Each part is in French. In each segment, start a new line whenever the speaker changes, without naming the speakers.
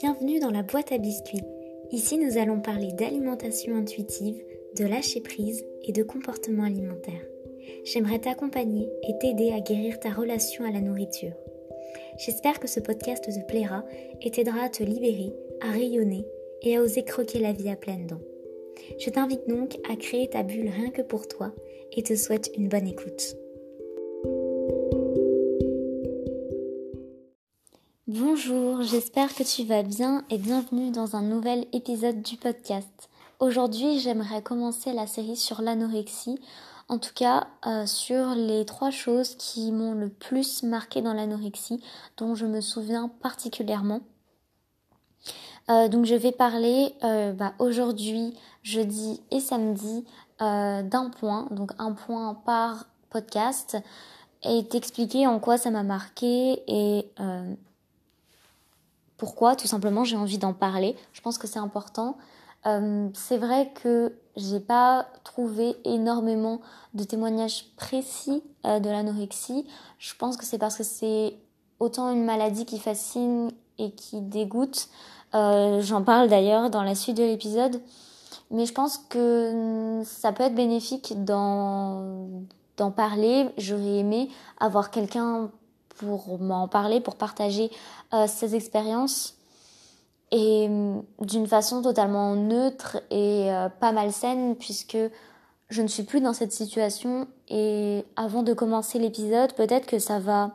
Bienvenue dans la boîte à biscuits. Ici, nous allons parler d'alimentation intuitive, de lâcher prise et de comportement alimentaire. J'aimerais t'accompagner et t'aider à guérir ta relation à la nourriture. J'espère que ce podcast te plaira et t'aidera à te libérer, à rayonner et à oser croquer la vie à pleines dents. Je t'invite donc à créer ta bulle rien que pour toi et te souhaite une bonne écoute. Bonjour, j'espère que tu vas bien et bienvenue dans un nouvel épisode du podcast. Aujourd'hui, j'aimerais commencer la série sur l'anorexie, en tout cas euh, sur les trois choses qui m'ont le plus marqué dans l'anorexie, dont je me souviens particulièrement. Euh, donc je vais parler euh, bah, aujourd'hui, jeudi et samedi d'un point, donc un point par podcast, et t'expliquer en quoi ça m'a marqué et pourquoi Tout simplement, j'ai envie d'en parler. Je pense que c'est important. Euh, c'est vrai que j'ai pas trouvé énormément de témoignages précis euh, de l'anorexie. Je pense que c'est parce que c'est autant une maladie qui fascine et qui dégoûte. Euh, j'en parle d'ailleurs dans la suite de l'épisode. Mais je pense que ça peut être bénéfique d'en parler. J'aurais aimé avoir quelqu'un pour m'en parler, pour partager euh, ces expériences et mm, d'une façon totalement neutre et euh, pas malsaine puisque je ne suis plus dans cette situation et avant de commencer l'épisode peut-être que ça va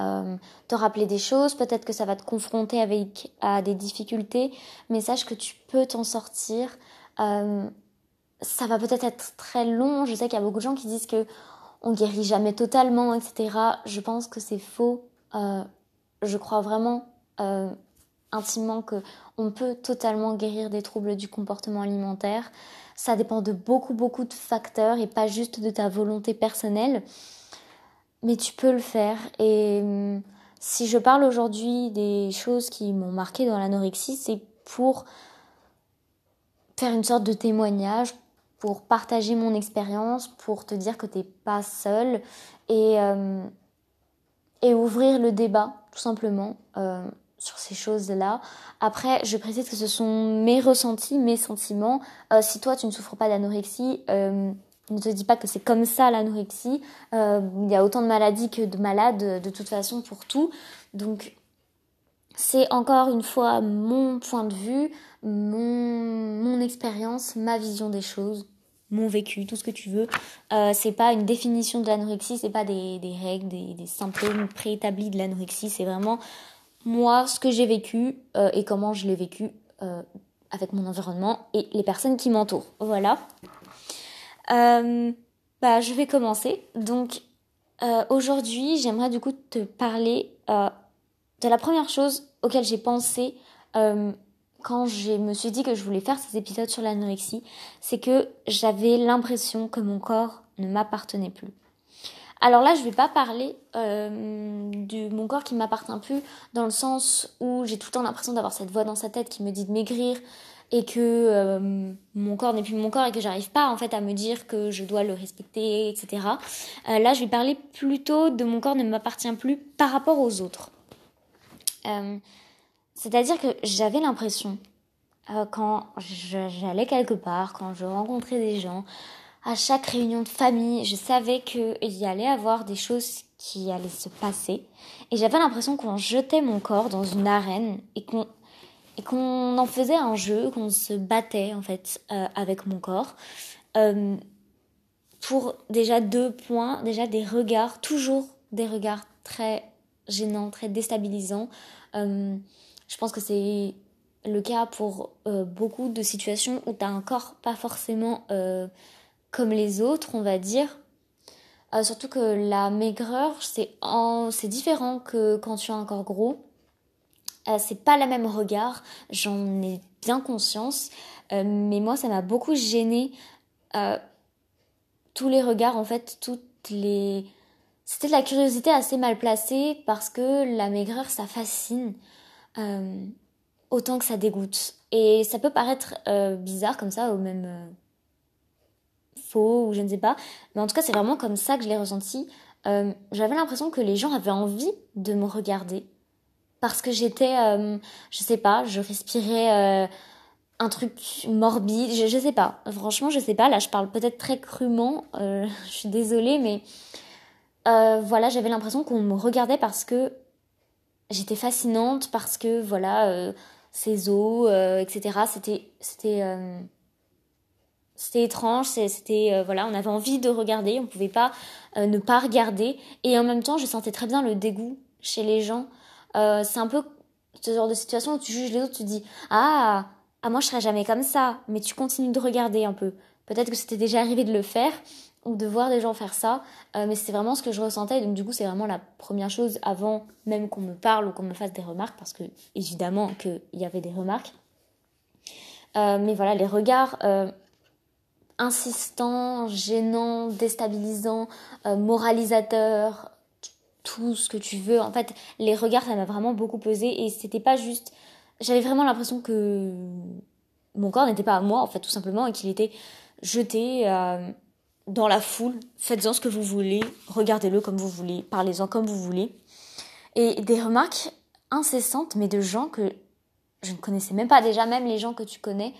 euh, te rappeler des choses, peut-être que ça va te confronter avec à des difficultés, mais sache que tu peux t'en sortir. ça va peut-être être très long. Je sais qu'il y a beaucoup de gens qui disent que on guérit jamais totalement, etc. Je pense que c'est faux. Euh, je crois vraiment euh, intimement que on peut totalement guérir des troubles du comportement alimentaire. Ça dépend de beaucoup beaucoup de facteurs et pas juste de ta volonté personnelle. Mais tu peux le faire. Et hum, si je parle aujourd'hui des choses qui m'ont marqué dans l'anorexie, c'est pour faire une sorte de témoignage, pour partager mon expérience, pour te dire que tu n'es pas seul et, euh, et ouvrir le débat, tout simplement, euh, sur ces choses-là. Après, je précise que ce sont mes ressentis, mes sentiments. Euh, si toi, tu ne souffres pas d'anorexie, ne te dis pas que c'est comme ça l'anorexie. Il y a autant de maladies que de malades, de toute façon, pour tout. Donc, c'est encore une fois mon point de vue, mon, expérience, ma vision des choses, mon vécu, tout ce que tu veux. Euh, c'est pas une définition de l'anorexie, c'est pas des, règles, des, des, symptômes préétablis de l'anorexie, c'est vraiment moi ce que j'ai vécu euh, et comment je l'ai vécu euh, avec mon environnement et les personnes qui m'entourent. Voilà. Euh, bah, je vais commencer. Donc aujourd'hui, j'aimerais du coup te parler de la première chose auquel j'ai pensé quand je me suis dit que je voulais faire ces épisodes sur l'anorexie, c'est que j'avais l'impression que mon corps ne m'appartenait plus. Alors là, je vais pas parler euh, de mon corps qui m'appartient plus dans le sens où j'ai tout le temps l'impression d'avoir cette voix dans sa tête qui me dit de maigrir et que euh, mon corps n'est plus mon corps et que j'arrive pas en fait à me dire que je dois le respecter, etc. Euh, là, je vais parler plutôt de mon corps ne m'appartient plus par rapport aux autres. Euh, c'est-à-dire que j'avais l'impression, euh, quand j'allais quelque part, quand je rencontrais des gens, à chaque réunion de famille, je savais qu'il y allait avoir des choses qui allaient se passer. Et j'avais l'impression qu'on jetait mon corps dans une arène et qu'on en faisait un jeu, qu'on se battait en fait euh, avec mon corps. Pour déjà deux points, déjà des regards, toujours des regards très gênants, très déstabilisants. Euh, je pense que c'est le cas pour euh, beaucoup de situations où tu as un corps pas forcément euh, comme les autres, on va dire. Surtout que la maigreur, c'est c'est différent que quand tu as un corps gros. c'est pas le même regard, j'en ai bien conscience, mais moi ça m'a beaucoup gêné tous les regards en fait, toutes les c'était de la curiosité assez mal placée parce que la maigreur ça fascine. Euh, autant que ça dégoûte. Et ça peut paraître euh, bizarre comme ça, ou même euh, faux, ou je ne sais pas. Mais en tout cas, c'est vraiment comme ça que je l'ai ressenti. J'avais l'impression que les gens avaient envie de me regarder parce que j'étais, je sais pas, je respirais un truc morbide, je, je sais pas. Franchement, je sais pas. Là, je parle peut-être très crûment. je suis désolée, mais voilà, j'avais l'impression qu'on me regardait parce que j'étais fascinante, parce que voilà, ses os, etc. C'était, c'était c'était étrange, c'était euh, voilà, on avait envie de regarder, on pouvait pas euh, ne pas regarder et en même temps, je sentais très bien le dégoût chez les gens. Euh, c'est un peu ce genre de situation où tu juges les autres, tu dis ah, ah moi je serais jamais comme ça, mais tu continues de regarder un peu. Peut-être que c'était déjà arrivé de le faire ou de voir des gens faire ça, mais c'est vraiment ce que je ressentais. Donc du coup, c'est vraiment la première chose avant même qu'on me parle ou qu'on me fasse des remarques, parce que évidemment qu'il y avait des remarques. mais voilà, les regards insistant, gênant, déstabilisant, euh, moralisateur, tout ce que tu veux. En fait, les regards, ça m'a vraiment beaucoup pesé et c'était pas juste. J'avais vraiment l'impression que mon corps n'était pas à moi, en fait, tout simplement, et qu'il était jeté euh, dans la foule. Faites-en ce que vous voulez, regardez-le comme vous voulez, parlez-en comme vous voulez. Et des remarques incessantes, mais de gens que je ne connaissais même pas. Déjà, même les gens que tu connais,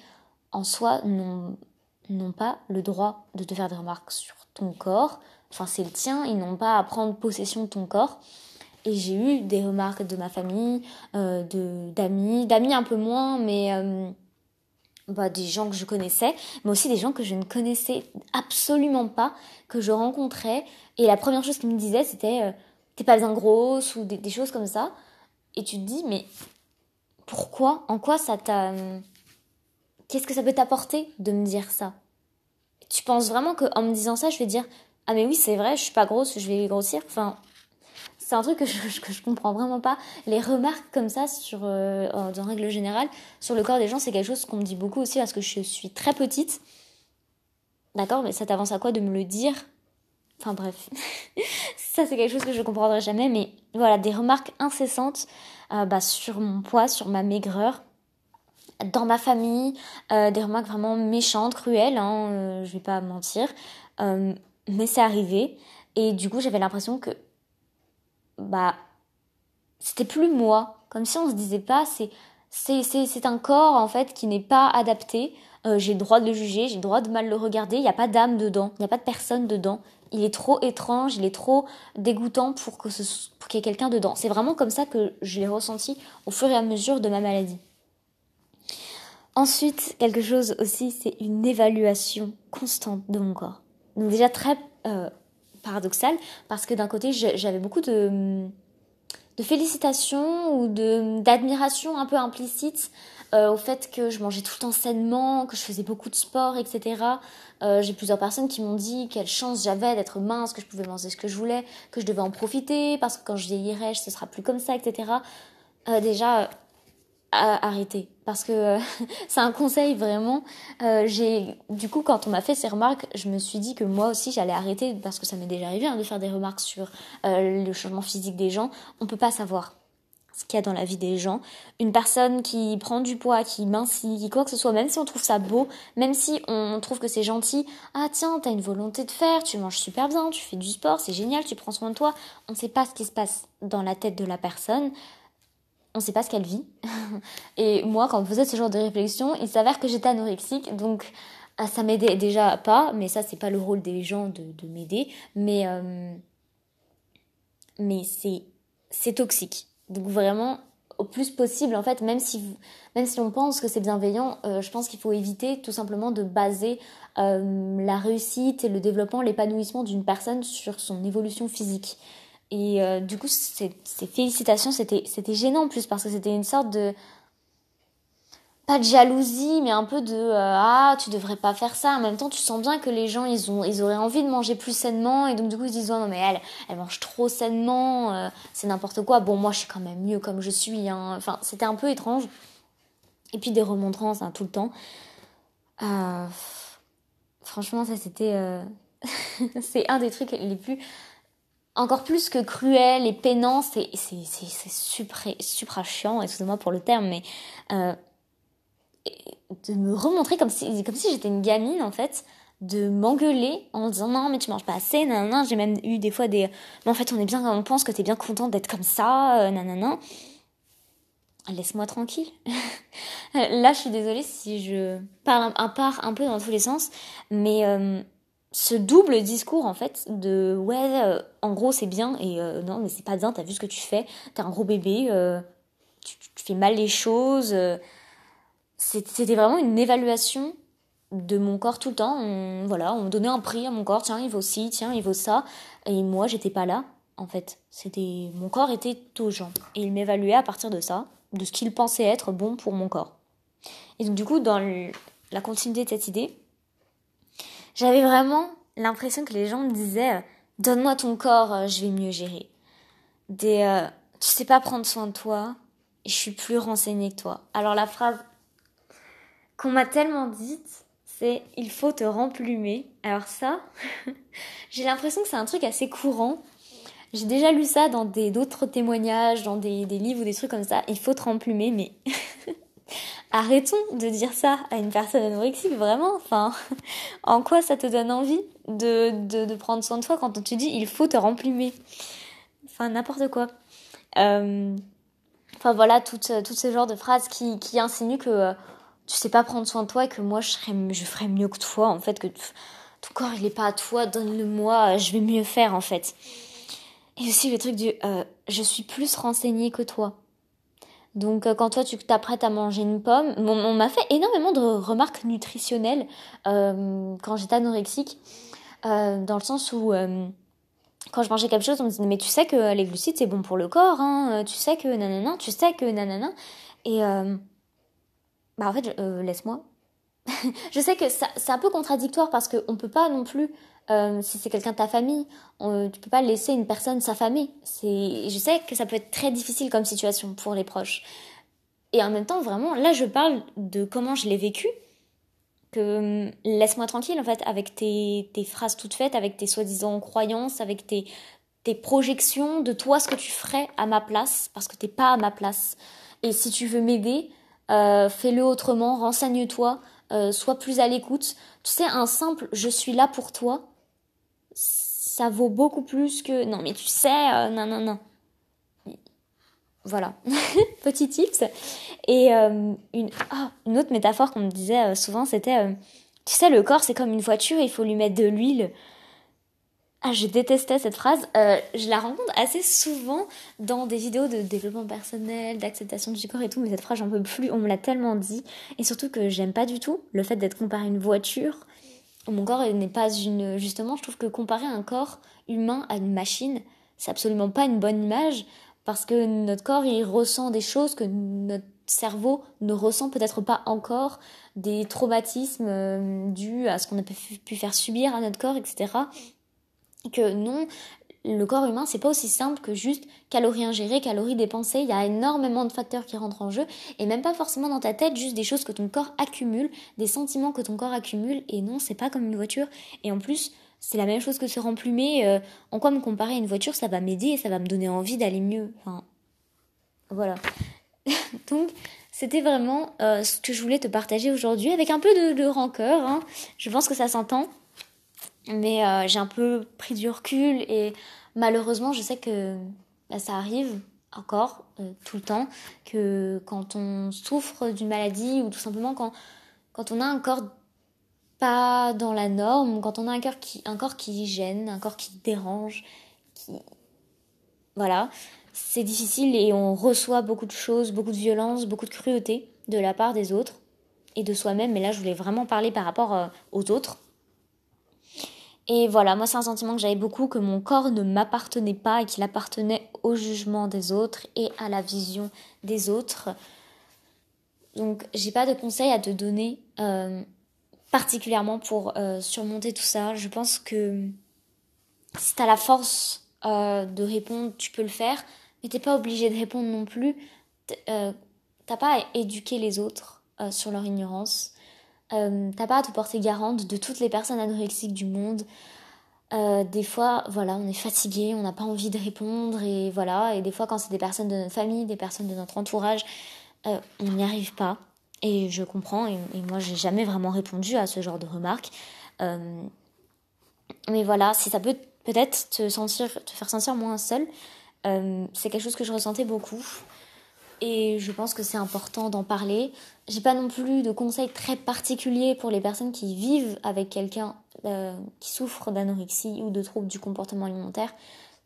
en soi, n'ont pas le droit de te faire des remarques sur ton corps. Enfin, c'est le tien, ils n'ont pas à prendre possession de ton corps. Et j'ai eu des remarques de ma famille, euh, d'amis, d'amis un peu moins, mais euh, bah, des gens que je connaissais, mais aussi des gens que je ne connaissais absolument pas, que je rencontrais. Et la première chose qu'ils me disaient, c'était euh, t'es pas bien grosse ou des, choses comme ça. Et tu te dis, mais pourquoi En quoi ça t'a qu'est-ce que ça peut t'apporter de me dire ça? Tu penses vraiment qu'en me disant ça, je vais dire ah mais oui c'est vrai, je suis pas grosse, je vais grossir. Enfin, c'est un truc que je, que comprends vraiment pas. Les remarques comme ça sur, euh, en règle générale, sur le corps des gens, c'est quelque chose qu'on me dit beaucoup aussi parce que je suis très petite. D'accord, mais ça t'avance à quoi de me le dire? Enfin bref, ça c'est quelque chose que je comprendrai jamais, mais voilà, des remarques incessantes euh, bah, sur mon poids, sur ma maigreur, dans ma famille, euh, des remarques vraiment méchantes, cruelles, hein, euh, je vais pas mentir, euh, mais c'est arrivé et du coup j'avais l'impression que bah c'était plus moi, comme si on se disait pas c'est c'est c'est un corps en fait qui n'est pas adapté. j'ai le droit de le juger, j'ai le droit de mal le regarder. Il n'y a pas d'âme dedans, il n'y a pas de personne dedans. Il est trop étrange, il est trop dégoûtant pour que ce, pour qu'il y ait quelqu'un dedans. C'est vraiment comme ça que je l'ai ressenti au fur et à mesure de ma maladie. Ensuite, quelque chose aussi, c'est une évaluation constante de mon corps. Donc déjà très euh, paradoxal parce que d'un côté, j'avais beaucoup de, de félicitations ou de d'admiration un peu implicite euh, au fait que je mangeais tout le temps sainement, que je faisais beaucoup de sport, etc. Euh, j'ai plusieurs personnes qui m'ont dit quelle chance j'avais d'être mince, que je pouvais manger ce que je voulais, que je devais en profiter parce que quand je vieillirai, ce sera plus comme ça, etc. Euh, déjà, arrêter parce que euh, c'est un conseil vraiment. Euh, j'ai du coup quand on m'a fait ces remarques je me suis dit que moi aussi j'allais arrêter parce que ça m'est déjà arrivé hein, de faire des remarques sur euh, le changement physique des gens. On peut pas savoir ce qu'il y a dans la vie des gens. Une personne qui prend du poids qui mincit qui quoi que ce soit même si on trouve ça beau même si on trouve que c'est gentil ah tiens t'as une volonté de faire tu manges super bien tu fais du sport c'est génial tu prends soin de toi on ne sait pas ce qui se passe dans la tête de la personne on sait pas ce qu'elle vit. et moi, quand on faisait ce genre de réflexion, il s'avère que j'étais anorexique, donc ah, ça m'aidait déjà pas, mais ça, c'est pas le rôle des gens de, m'aider, mais, euh, mais c'est, c'est toxique. Donc vraiment, au plus possible, en fait, même si, même si on pense que c'est bienveillant, euh, je pense qu'il faut éviter tout simplement de baser euh, la réussite et le développement, l'épanouissement d'une personne sur son évolution physique. Et euh, du coup, ces, félicitations, c'était, gênant en plus parce que c'était une sorte de pas de jalousie, mais un peu de euh, ah tu devrais pas faire ça. En même temps, tu sens bien que les gens ils ont ils auraient envie de manger plus sainement et donc du coup ils se disent oh, non mais elle elle mange trop sainement, euh, c'est n'importe quoi. Bon moi je suis quand même mieux comme je suis. Hein. Enfin c'était un peu étrange. Et puis des remontrances hein, tout le temps. franchement ça c'était c'est un des trucs les plus encore plus que cruel et peinant, c'est c'est c'est super super chiant, excusez-moi pour le terme, mais euh, de me remontrer comme si comme si j'étais une gamine en fait, de m'engueuler en disant non mais tu manges pas assez, nanana. J'ai même eu des fois des mais en fait on est bien, on pense que t'es bien contente d'être comme ça, euh, nanana. laisse-moi tranquille. Là, je suis désolée si je parle un, part un peu dans tous les sens, mais euh, ce double discours en fait de ouais, euh, en gros c'est bien et euh, non mais c'est pas bien, t'as vu ce que tu fais, t'es un gros bébé, tu, tu, fais mal les choses. C'était vraiment une évaluation de mon corps tout le temps. On, voilà, on donnait un prix à mon corps, tiens il vaut ci, tiens il vaut ça, et moi j'étais pas là en fait. C'était mon corps était aux gens et il m'évaluait à partir de ça de ce qu'il pensait être bon pour mon corps. Et donc du coup, dans la continuité de cette idée, j'avais vraiment l'impression que les gens me disaient euh, Donne-moi ton corps, euh, je vais mieux gérer. Des euh, Tu sais pas prendre soin de toi, je suis plus renseignée que toi. Alors la phrase qu'on m'a tellement dite, c'est Il faut te remplumer. Alors ça, j'ai l'impression que c'est un truc assez courant j'ai déjà lu ça dans d'autres témoignages, dans des, des, livres ou des trucs comme ça. Il faut te remplumer, mais arrêtons de dire ça à une personne anorexique, vraiment. Enfin, en quoi ça te donne envie de, de, prendre soin de toi quand on te dit il faut te remplumer? Enfin, n'importe quoi. Euh, enfin voilà, tout, tout ce genre de phrases qui, qui insinuent que euh, tu sais pas prendre soin de toi et que moi je, serais, je ferais mieux que toi, en fait, que ton corps il est pas à toi, donne-le-moi, je vais mieux faire en fait. Et aussi le truc du euh, je suis plus renseignée que toi. Donc euh, quand toi tu t'apprêtes à manger une pomme, on, m'a fait énormément de remarques nutritionnelles euh, quand j'étais anorexique, euh, dans le sens où quand je mangeais quelque chose, on me disait mais tu sais que les glucides c'est bon pour le corps, hein, tu sais que nanana, tu sais que nanana. Et bah en fait laisse-moi. je sais que c'est un peu contradictoire parce qu'on peut pas non plus euh, si c'est quelqu'un de ta famille, on, tu peux pas laisser une personne s'affamer. Je sais que ça peut être très difficile comme situation pour les proches. Et en même temps, vraiment, là, je parle de comment je l'ai vécu. Hum, laisse-moi tranquille, en fait, avec tes, phrases toutes faites, avec tes soi-disant croyances, avec tes, tes projections de toi, ce que tu ferais à ma place, parce que t'es pas à ma place. Et si tu veux m'aider, euh, fais-le autrement, renseigne-toi, euh, sois plus à l'écoute. Tu sais, un simple je suis là pour toi, ça vaut beaucoup plus que non mais tu sais euh, non non non. Voilà. Petit tips. Et euh, une ah, une autre métaphore qu'on me disait euh, souvent c'était tu sais le corps c'est comme une voiture il faut lui mettre de l'huile. Ah je détestais cette phrase. Je la rencontre assez souvent dans des vidéos de développement personnel d'acceptation du corps et tout mais cette phrase j'en peux plus. On me l'a tellement dit. Et surtout que j'aime pas du tout le fait d'être comparé à une voiture mon corps n'est pas une justement je trouve que comparer un corps humain à une machine c'est absolument pas une bonne image parce que notre corps il ressent des choses que notre cerveau ne ressent peut-être pas encore des traumatismes euh, dus à ce qu'on a pu faire subir à notre corps etc que non le corps humain, c'est pas aussi simple que juste calories ingérées, calories dépensées. Il y a énormément de facteurs qui rentrent en jeu et même pas forcément dans ta tête, juste des choses que ton corps accumule, des sentiments que ton corps accumule. Et non, c'est pas comme une voiture. Et en plus, c'est la même chose que se remplumer. Euh, en quoi me comparer à une voiture, ça va m'aider et ça va me donner envie d'aller mieux. Enfin, voilà. Donc, c'était vraiment euh, ce que je voulais te partager aujourd'hui avec un peu de, rancœur. Hein. Je pense que ça s'entend. Mais euh, j'ai un peu pris du recul et malheureusement, je sais que bah, ça arrive encore euh, tout le temps que quand on souffre d'une maladie ou tout simplement quand, quand on a un corps pas dans la norme, quand on a un corps qui, un corps qui gêne, un corps qui dérange, qui... Voilà, c'est difficile et on reçoit beaucoup de choses, beaucoup de violence, beaucoup de cruauté de la part des autres et de soi-même. Mais là, je voulais vraiment parler par rapport euh, aux autres et voilà, moi c'est un sentiment que j'avais beaucoup, que mon corps ne m'appartenait pas et qu'il appartenait au jugement des autres et à la vision des autres. Donc j'ai pas de conseils à te donner euh, particulièrement pour euh, surmonter tout ça. Je pense que si t'as la force euh, de répondre, tu peux le faire, mais t'es pas obligé de répondre non plus. T'as pas à éduquer les autres sur leur ignorance. Euh, t'as pas à te porter garante de toutes les personnes anorexiques du monde. Euh, des fois, voilà, on est fatigué, on n'a pas envie de répondre, et voilà. Et des fois, quand c'est des personnes de notre famille, des personnes de notre entourage, euh, on n'y arrive pas. Et je comprends, et, moi, j'ai jamais vraiment répondu à ce genre de remarques. mais voilà, si ça peut peut-être te te faire sentir moins seul, c'est quelque chose que je ressentais beaucoup. Et je pense que c'est important d'en parler. J'ai pas non plus de conseils très particuliers pour les personnes qui vivent avec quelqu'un euh, qui souffre d'anorexie ou de troubles du comportement alimentaire.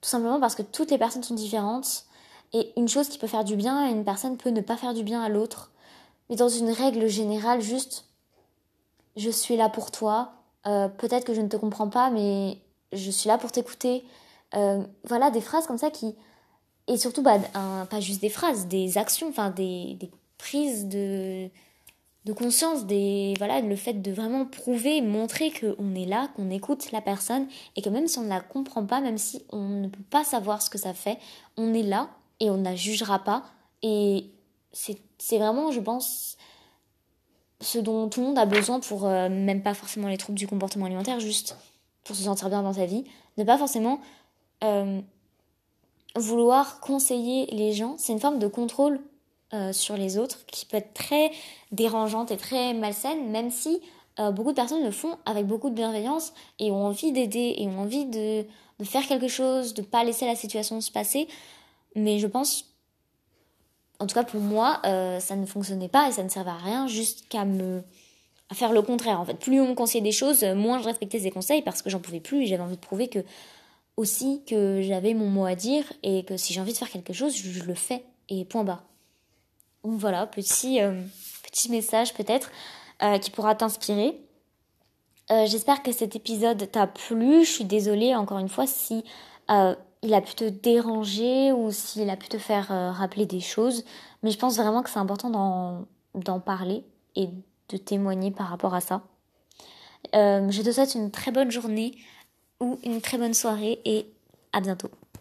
Tout simplement parce que toutes les personnes sont différentes et une chose qui peut faire du bien à une personne peut ne pas faire du bien à l'autre. Mais dans une règle générale, juste je suis là pour toi. Euh, peut-être que je ne te comprends pas, mais je suis là pour t'écouter. Euh, voilà, des phrases comme ça qui et surtout bah, pas juste des phrases, des actions, enfin des, des prises de, de conscience, des, voilà, le fait de vraiment prouver, montrer qu'on est là, qu'on écoute la personne et que même si on ne la comprend pas, même si on ne peut pas savoir ce que ça fait, on est là et on ne la jugera pas. Et c'est vraiment, je pense, ce dont tout le monde a besoin pour, euh, même pas forcément les troubles du comportement alimentaire, juste pour se sentir bien dans sa vie, ne pas forcément euh, vouloir conseiller les gens, c'est une forme de contrôle euh, sur les autres qui peut être très dérangeante et très malsaine, même si euh, beaucoup de personnes le font avec beaucoup de bienveillance et ont envie d'aider et ont envie de, faire quelque chose, de pas laisser la situation se passer. Mais je pense, en tout cas pour moi, euh, ça ne fonctionnait pas et ça ne servait à rien jusqu'à me à faire le contraire. En fait, plus on me conseillait des choses, moins je respectais ses conseils parce que j'en pouvais plus et j'avais envie de prouver que aussi que j'avais mon mot à dire et que si j'ai envie de faire quelque chose, je, le fais et point bas. Voilà, petit, euh, petit message peut-être euh, qui pourra t'inspirer. Euh, j'espère que cet épisode t'a plu. Je suis désolée encore une fois si il a pu te déranger ou s'il a pu te faire rappeler des choses. Mais je pense vraiment que c'est important d'en parler et de témoigner par rapport à ça. je te souhaite une très bonne journée ou une très bonne soirée et à bientôt.